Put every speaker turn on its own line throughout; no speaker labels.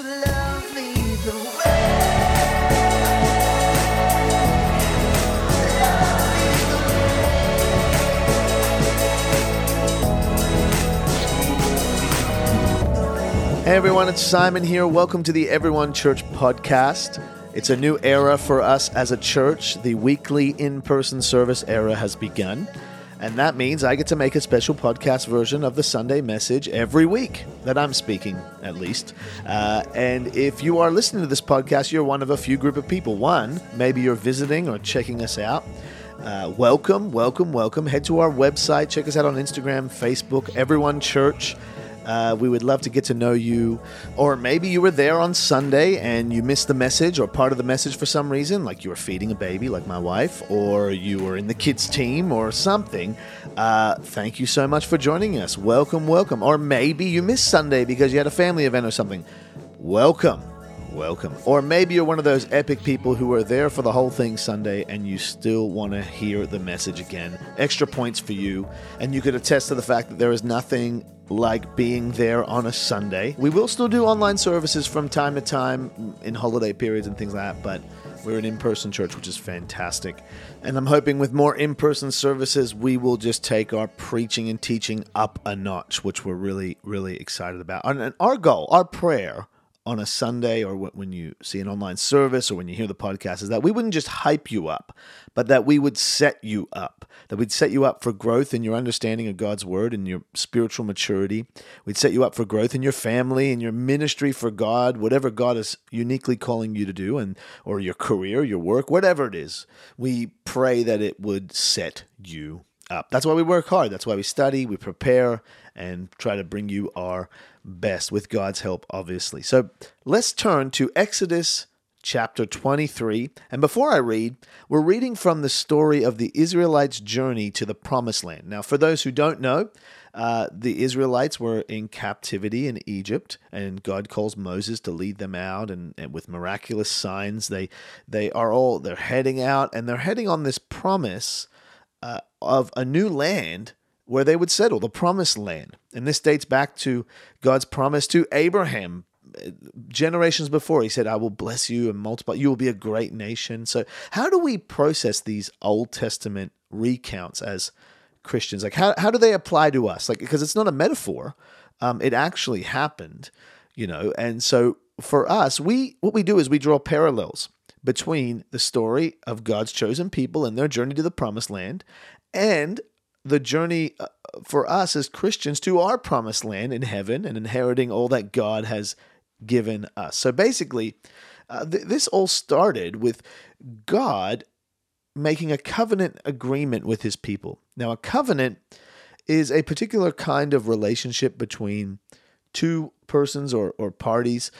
Hey everyone, it's Simon here. Welcome to the Everyone Church podcast. It's a new era for us as a church. The weekly in person service era has begun. And that means I get to make a special podcast version of the Sunday message every week that I'm speaking, at least. Uh, and if you are listening to this podcast, you're one of a few group of people. One, maybe you're visiting or checking us out. Uh, welcome, welcome, welcome. Head to our website. Check us out on Instagram, Facebook, Everyone Church. Uh, we would love to get to know you. Or maybe you were there on Sunday and you missed the message or part of the message for some reason, like you were feeding a baby, like my wife, or you were in the kids' team or something. Uh, thank you so much for joining us. Welcome, welcome. Or maybe you missed Sunday because you had a family event or something. Welcome. Welcome. Or maybe you're one of those epic people who were there for the whole thing Sunday and you still want to hear the message again. Extra points for you. And you could attest to the fact that there is nothing like being there on a Sunday. We will still do online services from time to time in holiday periods and things like that, but we're an in person church, which is fantastic. And I'm hoping with more in person services, we will just take our preaching and teaching up a notch, which we're really, really excited about. And our goal, our prayer, on a Sunday or when you see an online service or when you hear the podcast is that we wouldn't just hype you up, but that we would set you up. That we'd set you up for growth in your understanding of God's word and your spiritual maturity. We'd set you up for growth in your family and your ministry for God, whatever God is uniquely calling you to do and or your career, your work, whatever it is. We pray that it would set you up. That's why we work hard. That's why we study, we prepare, and try to bring you our best with God's help, obviously. So let's turn to Exodus chapter 23. And before I read, we're reading from the story of the Israelites' journey to the promised land. Now, for those who don't know, uh, the Israelites were in captivity in Egypt, and God calls Moses to lead them out, and, and with miraculous signs, they they are all they're heading out, and they're heading on this promise uh, of a new land where they would settle, the promised land. And this dates back to God's promise to Abraham uh, generations before. He said, I will bless you and multiply, you will be a great nation. So, how do we process these Old Testament recounts as Christians? Like, how, how do they apply to us? Like, because it's not a metaphor, um, it actually happened, you know. And so, for us, we what we do is we draw parallels between the story of God's chosen people and their journey to the promised land and the journey uh, for us as Christians to our promised land in heaven and inheriting all that God has given us. So basically, uh, th- this all started with God making a covenant agreement with his people. Now, a covenant is a particular kind of relationship between two persons or, or parties.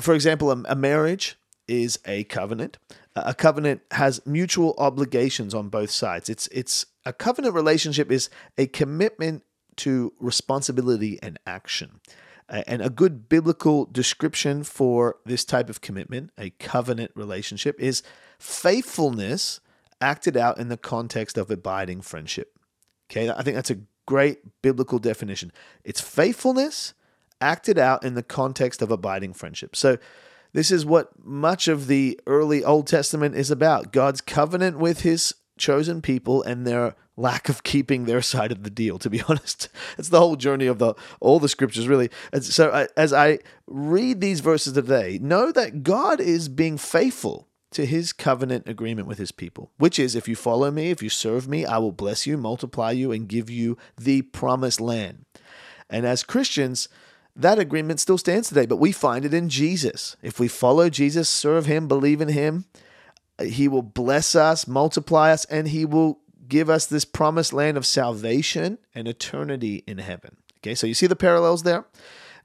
for example, a, a marriage is a covenant. A covenant has mutual obligations on both sides. It's it's a covenant relationship is a commitment to responsibility and action. And a good biblical description for this type of commitment, a covenant relationship, is faithfulness acted out in the context of abiding friendship. Okay, I think that's a great biblical definition. It's faithfulness acted out in the context of abiding friendship. So this is what much of the early Old Testament is about God's covenant with his chosen people and their lack of keeping their side of the deal to be honest it's the whole journey of the all the scriptures really and so I, uh, as i read these verses today know that god is being faithful to his covenant agreement with his people which is if you follow me if you serve me i will bless you multiply you and give you the promised land and as christians that agreement still stands today, but we find it in Jesus. If we follow Jesus, serve him, believe in him, he will bless us, multiply us, and he will give us this promised land of salvation and eternity in heaven. Okay, so you see the parallels there?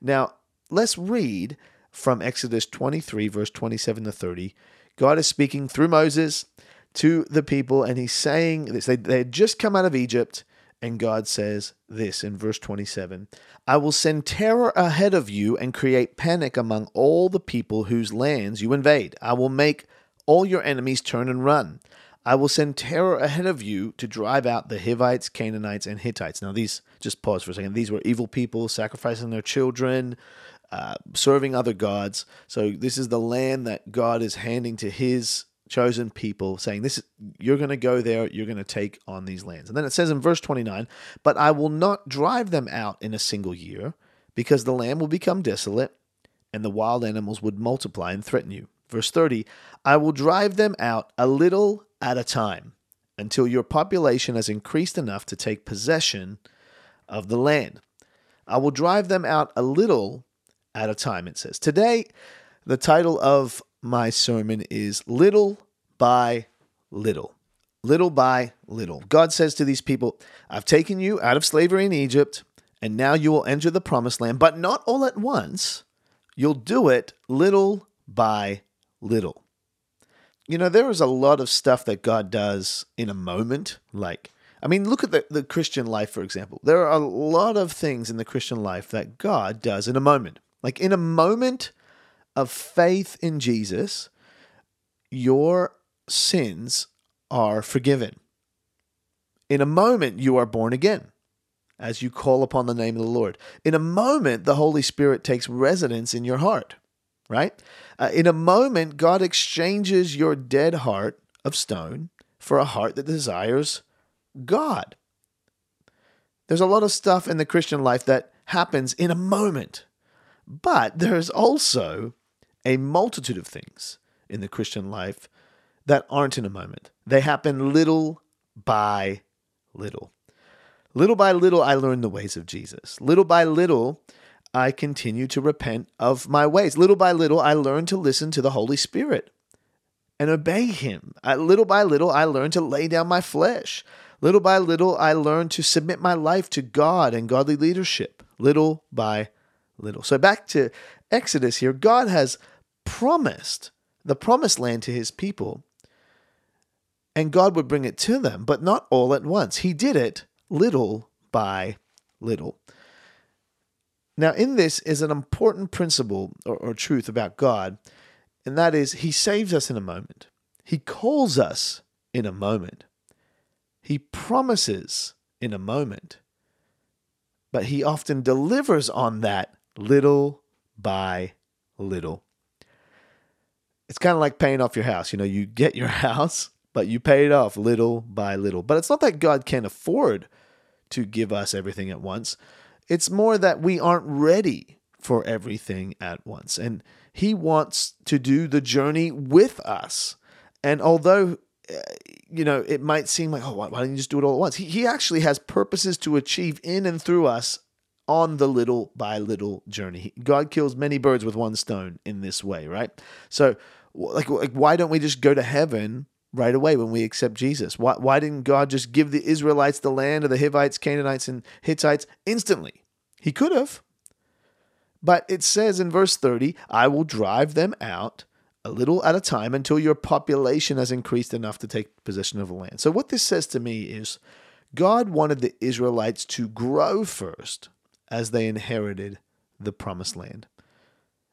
Now, let's read from Exodus 23, verse 27 to 30. God is speaking through Moses to the people, and he's saying this. They, they had just come out of Egypt. And God says this in verse 27 I will send terror ahead of you and create panic among all the people whose lands you invade. I will make all your enemies turn and run. I will send terror ahead of you to drive out the Hivites, Canaanites, and Hittites. Now, these, just pause for a second, these were evil people sacrificing their children, uh, serving other gods. So, this is the land that God is handing to his chosen people saying this is, you're going to go there you're going to take on these lands and then it says in verse 29 but i will not drive them out in a single year because the land will become desolate and the wild animals would multiply and threaten you verse 30 i will drive them out a little at a time until your population has increased enough to take possession of the land i will drive them out a little at a time it says today the title of my sermon is little by little. Little by little. God says to these people, I've taken you out of slavery in Egypt, and now you will enter the promised land, but not all at once. You'll do it little by little. You know, there is a lot of stuff that God does in a moment. Like, I mean, look at the, the Christian life, for example. There are a lot of things in the Christian life that God does in a moment. Like, in a moment, of faith in Jesus, your sins are forgiven. In a moment, you are born again as you call upon the name of the Lord. In a moment, the Holy Spirit takes residence in your heart, right? Uh, in a moment, God exchanges your dead heart of stone for a heart that desires God. There's a lot of stuff in the Christian life that happens in a moment, but there's also a multitude of things in the Christian life that aren't in a moment. They happen little by little. Little by little, I learn the ways of Jesus. Little by little, I continue to repent of my ways. Little by little, I learn to listen to the Holy Spirit and obey Him. I, little by little, I learn to lay down my flesh. Little by little, I learn to submit my life to God and godly leadership. Little by little. So, back to Exodus here, God has promised the promised land to his people, and God would bring it to them, but not all at once. He did it little by little. Now, in this is an important principle or, or truth about God, and that is he saves us in a moment, he calls us in a moment, he promises in a moment, but he often delivers on that little by little. It's kind of like paying off your house. You know, you get your house, but you pay it off little by little. But it's not that God can't afford to give us everything at once. It's more that we aren't ready for everything at once. And He wants to do the journey with us. And although, eh, you know, it might seem like, oh, why, do didn't you just do it all at once? He, he actually has purposes to achieve in and through us on the little by little journey. God kills many birds with one stone in this way, right? So, like, like why don't we just go to heaven right away when we accept Jesus? Why, why didn't God just give the Israelites the land of the Hivites, Canaanites, and Hittites instantly? He could have. But it says in verse 30, I will drive them out a little at a time until your population has increased enough to take possession of the land. So, what this says to me is God wanted the Israelites to grow first as they inherited the promised land.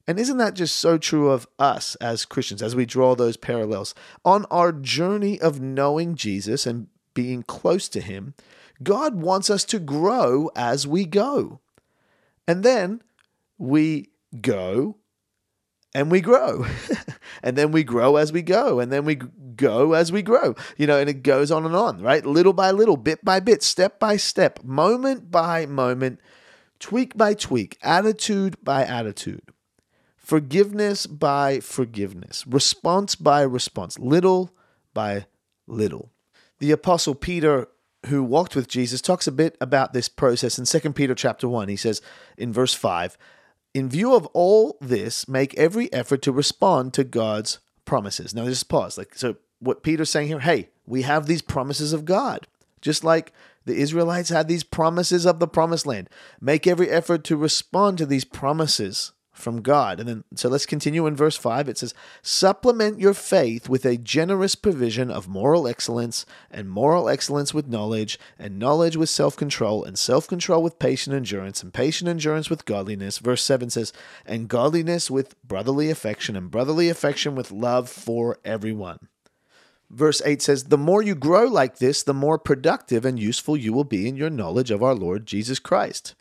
And isn't that just so true of us as Christians as we draw those parallels? On our journey of knowing Jesus and being close to Him, God wants us to grow as we go. And then we go and we grow. and then we grow as we go. And then we go as we grow. You know, and it goes on and on, right? Little by little, bit by bit, step by step, moment by moment tweak by tweak, attitude by attitude, forgiveness by forgiveness, response by response, little by little. The apostle Peter who walked with Jesus talks a bit about this process in 2 Peter chapter 1. He says in verse 5, "In view of all this, make every effort to respond to God's promises." Now just pause. Like so what Peter's saying here, hey, we have these promises of God. Just like the Israelites had these promises of the promised land. Make every effort to respond to these promises from God. And then, so let's continue in verse 5. It says, Supplement your faith with a generous provision of moral excellence, and moral excellence with knowledge, and knowledge with self control, and self control with patient endurance, and patient endurance with godliness. Verse 7 says, And godliness with brotherly affection, and brotherly affection with love for everyone. Verse 8 says, The more you grow like this, the more productive and useful you will be in your knowledge of our Lord Jesus Christ.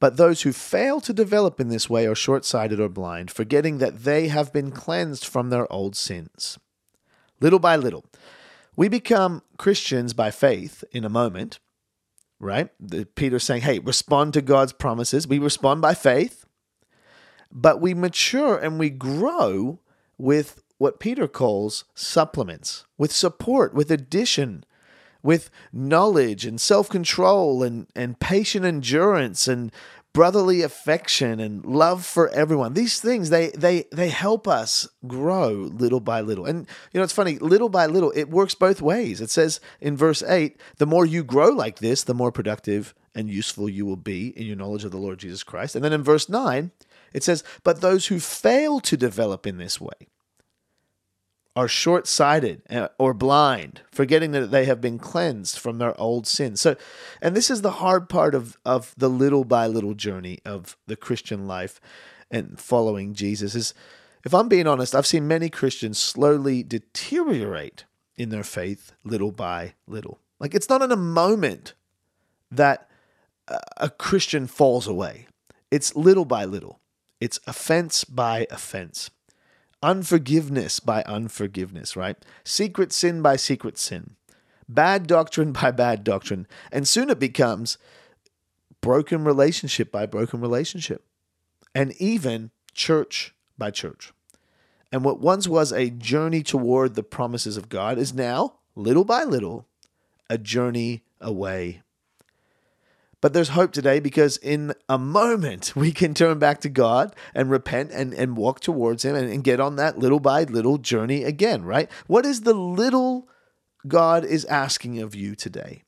But those who fail to develop in this way are short sighted or blind, forgetting that they have been cleansed from their old sins. Little by little, we become Christians by faith in a moment, right? Peter's saying, hey, respond to God's promises. We respond by faith, but we mature and we grow with what Peter calls supplements, with support, with addition, with knowledge and self control and, and patient endurance and brotherly affection and love for everyone. These things they they they help us grow little by little. And you know it's funny, little by little it works both ways. It says in verse 8, the more you grow like this, the more productive and useful you will be in your knowledge of the Lord Jesus Christ. And then in verse 9, it says, but those who fail to develop in this way are short sighted uh, or blind, forgetting that they have been cleansed from their old sins. So, and this is the hard part of, of the little by little journey of the Christian life and following Jesus is if I'm being honest, I've seen many Christians slowly deteriorate in their faith little by little. Like it's not in a moment that a Christian falls away, it's little by little, it's offense by offense unforgiveness by unforgiveness, right? Secret sin by secret sin, bad doctrine by bad doctrine. And soon it becomes broken relationship by broken relationship, and even church by church. And what once was a journey toward the promises of God is now, little by little, a journey away but there's hope today because in a moment we can turn back to God and repent and, and walk towards Him and, and get on that little by little journey again, right? What is the little God is asking of you today?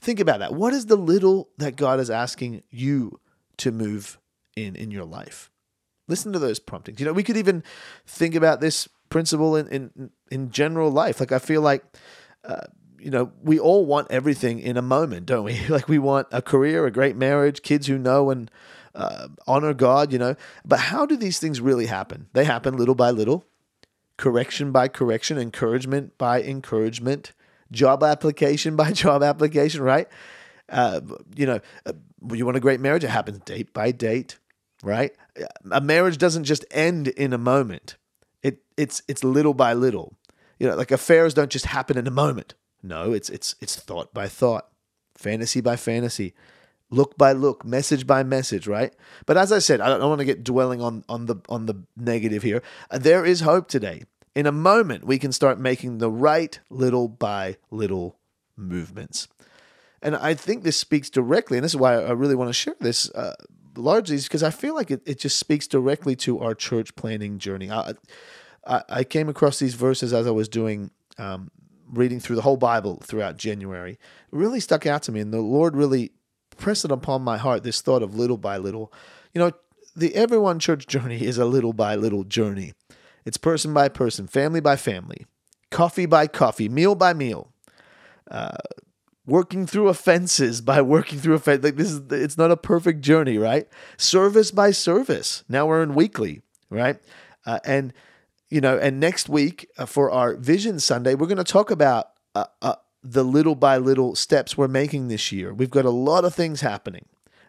Think about that. What is the little that God is asking you to move in in your life? Listen to those promptings. You know, we could even think about this principle in in, in general life. Like I feel like uh, you know, we all want everything in a moment, don't we? like we want a career, a great marriage, kids who know and uh, honor God, you know. But how do these things really happen? They happen little by little, correction by correction, encouragement by encouragement, job application by job application, right? Uh, you know, uh, you want a great marriage? It happens date by date, right? A marriage doesn't just end in a moment. It it's it's little by little. You know, like affairs don't just happen in a moment. No, it's it's it's thought by thought, fantasy by fantasy, look by look, message by message, right? But as I said, I don't, don't want to get dwelling on on the on the negative here. Uh, there is hope today. In a moment, we can start making the right little by little movements. And I think this speaks directly, and this is why I really want to share this uh, largely, is because I feel like it, it just speaks directly to our church planning journey. I, I, I came across these verses as I was doing um, reading through the whole Bible throughout January, really stuck out to me. And the Lord really pressed it upon my heart this thought of little by little. You know, the Everyone Church journey is a little by little journey, it's person by person, family by family, coffee by coffee, meal by meal. Uh, working through offenses by working through offense like this is it's not a perfect journey right service by service now we're in weekly right uh, and you know, and next week uh, for our Vision Sunday, we're going to talk about uh, uh, the little by little steps we're making this year. We've got a lot of things happening.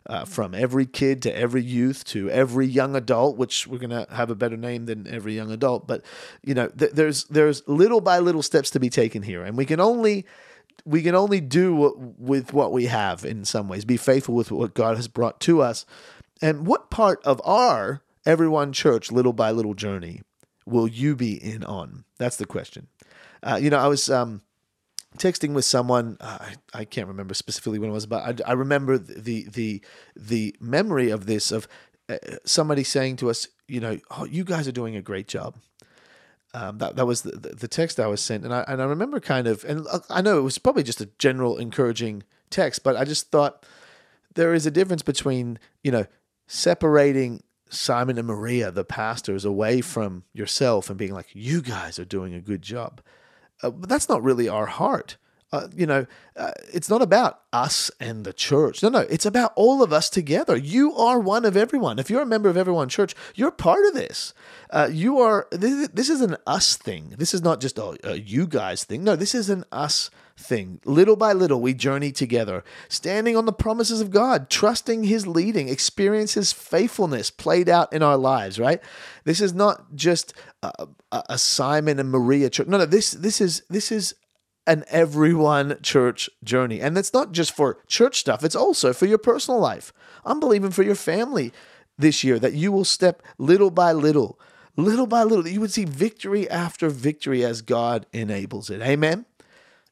Uh, from every kid to every youth to every young adult, which we're going to have a better name than every young adult. But you know, th- there's there's little by little steps to be taken here, and we can only we can only do what, with what we have in some ways. Be faithful with what God has brought to us, and what part of our everyone church little by little journey will you be in on? That's the question. Uh, you know, I was um, texting with someone. Uh, I, I can't remember specifically when it was, but I, I remember the the the memory of this of uh, somebody saying to us, you know, oh, you guys are doing a great job. Um, that that was the, the text I was sent, and I and I remember kind of, and I know it was probably just a general encouraging text, but I just thought there is a difference between you know separating Simon and Maria, the pastors, away from yourself and being like, you guys are doing a good job. Uh, but that's not really our heart. Uh, you know, uh, it's not about us and the church. No, no, it's about all of us together. You are one of everyone. If you're a member of everyone church, you're part of this. Uh, you are, this, this, is an us thing. This is not just a, a you guys thing. No, this is an us thing. Little by little, we journey together, standing on the promises of God, trusting His leading, experience His faithfulness played out in our lives, right? This is not just a, a Simon and Maria church. No, no, this, this is, this is, an everyone church journey. And it's not just for church stuff, it's also for your personal life. I'm believing for your family this year that you will step little by little, little by little, you would see victory after victory as God enables it. Amen.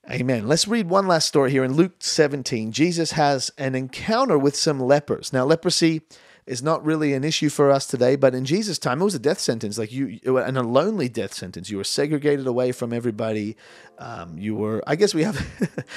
Amen. Let's read one last story here in Luke 17. Jesus has an encounter with some lepers. Now, leprosy is not really an issue for us today. But in Jesus' time, it was a death sentence, like you, and a lonely death sentence. You were segregated away from everybody. Um, you were, I guess, we have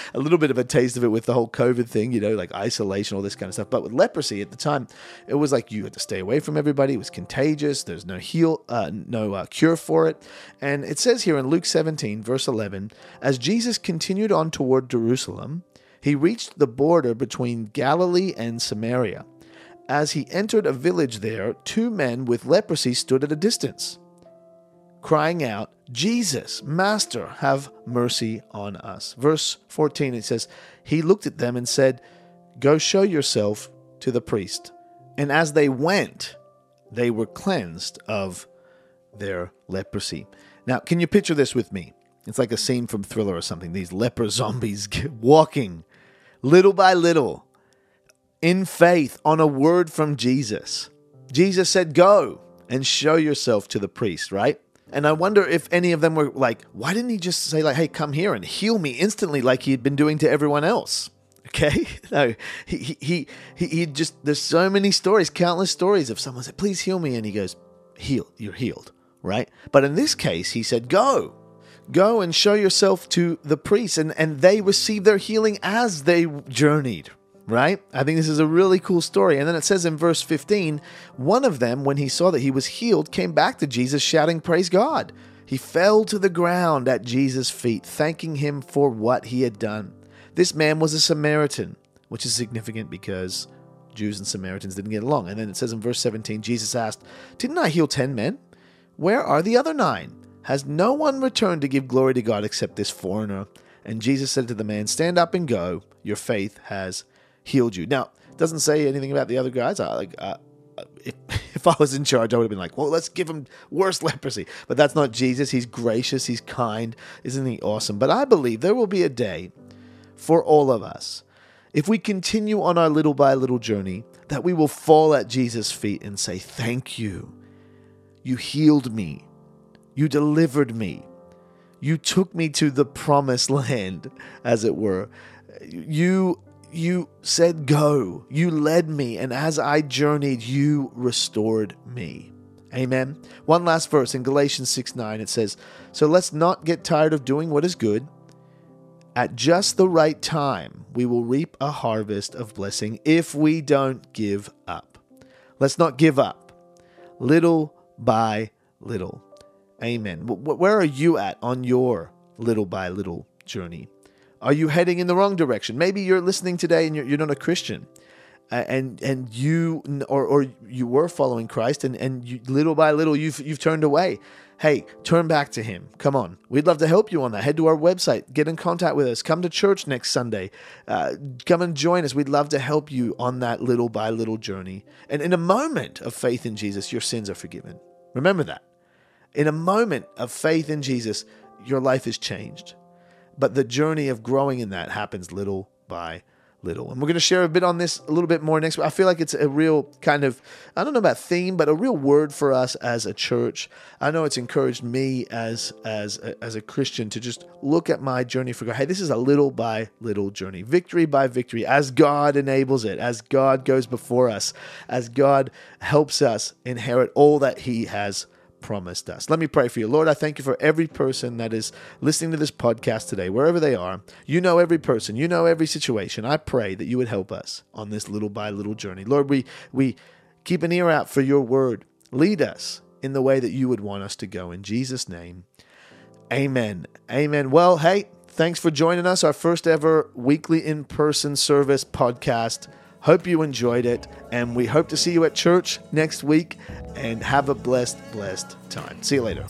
a little bit of a taste of it with the whole COVID thing, you know, like isolation, all this kind of stuff. But with leprosy at the time, it was like you had to stay away from everybody. It was contagious. There's no heal, uh, no uh, cure for it. And it says here in Luke 17, verse 11, as Jesus continued on toward Jerusalem. He reached the border between Galilee and Samaria. As he entered a village there, two men with leprosy stood at a distance, crying out, Jesus, Master, have mercy on us. Verse 14, it says, He looked at them and said, Go show yourself to the priest. And as they went, they were cleansed of their leprosy. Now, can you picture this with me? It's like a scene from Thriller or something. These leper zombies walking little by little in faith on a word from Jesus. Jesus said, Go and show yourself to the priest, right? And I wonder if any of them were like, Why didn't he just say, like, hey, come here and heal me instantly, like he had been doing to everyone else? Okay, no, he, he he he, just there's so many stories, countless stories of someone said, "Please heal me," and he goes, "Heal, you're healed," right? But in this case, he said, "Go, go and show yourself to the priests," and and they received their healing as they journeyed, right? I think this is a really cool story. And then it says in verse 15 one of them, when he saw that he was healed, came back to Jesus shouting, Praise God. He fell to the ground at Jesus' feet, thanking him for what he had done. This man was a Samaritan, which is significant because Jews and Samaritans didn't get along. And then it says in verse 17 Jesus asked, Didn't I heal 10 men? Where are the other nine? Has no one returned to give glory to God except this foreigner? And Jesus said to the man, Stand up and go. Your faith has healed you. Now, doesn't say anything about the other guys. I like uh, uh, if, if I was in charge, I would have been like, well, let's give him worse leprosy. But that's not Jesus. He's gracious. He's kind. Isn't he awesome? But I believe there will be a day for all of us if we continue on our little by little journey that we will fall at Jesus' feet and say, Thank you. You healed me. You delivered me. You took me to the promised land, as it were. You you said go. You led me. And as I journeyed, you restored me. Amen. One last verse in Galatians 6 9, it says, So let's not get tired of doing what is good. At just the right time, we will reap a harvest of blessing if we don't give up. Let's not give up, little by little. Amen. Where are you at on your little by little journey? Are you heading in the wrong direction? Maybe you're listening today and you're, you're not a Christian. and and you or, or you were following Christ and and you, little by little you've you've turned away. Hey, turn back to Him. Come on, we'd love to help you on that. Head to our website, get in contact with us. Come to church next Sunday. Uh, come and join us. We'd love to help you on that little by little journey. And in a moment of faith in Jesus, your sins are forgiven. Remember that. In a moment of faith in Jesus, your life is changed. But the journey of growing in that happens little by little. And we're going to share a bit on this a little bit more next week. I feel like it's a real kind of, I don't know about theme, but a real word for us as a church. I know it's encouraged me as, as, a, as a Christian to just look at my journey for God. Hey, this is a little by little journey, victory by victory, as God enables it, as God goes before us, as God helps us inherit all that He has promised us. Let me pray for you. Lord, I thank you for every person that is listening to this podcast today, wherever they are. You know every person, you know every situation. I pray that you would help us on this little by little journey. Lord, we, we keep an ear out for your word. Lead us in the way that you would want us to go. In Jesus' name, amen. Amen. Well, hey, thanks for joining us, our first ever weekly in person service podcast. Hope you enjoyed it, and we hope to see you at church next week. And have a blessed, blessed time. See you later.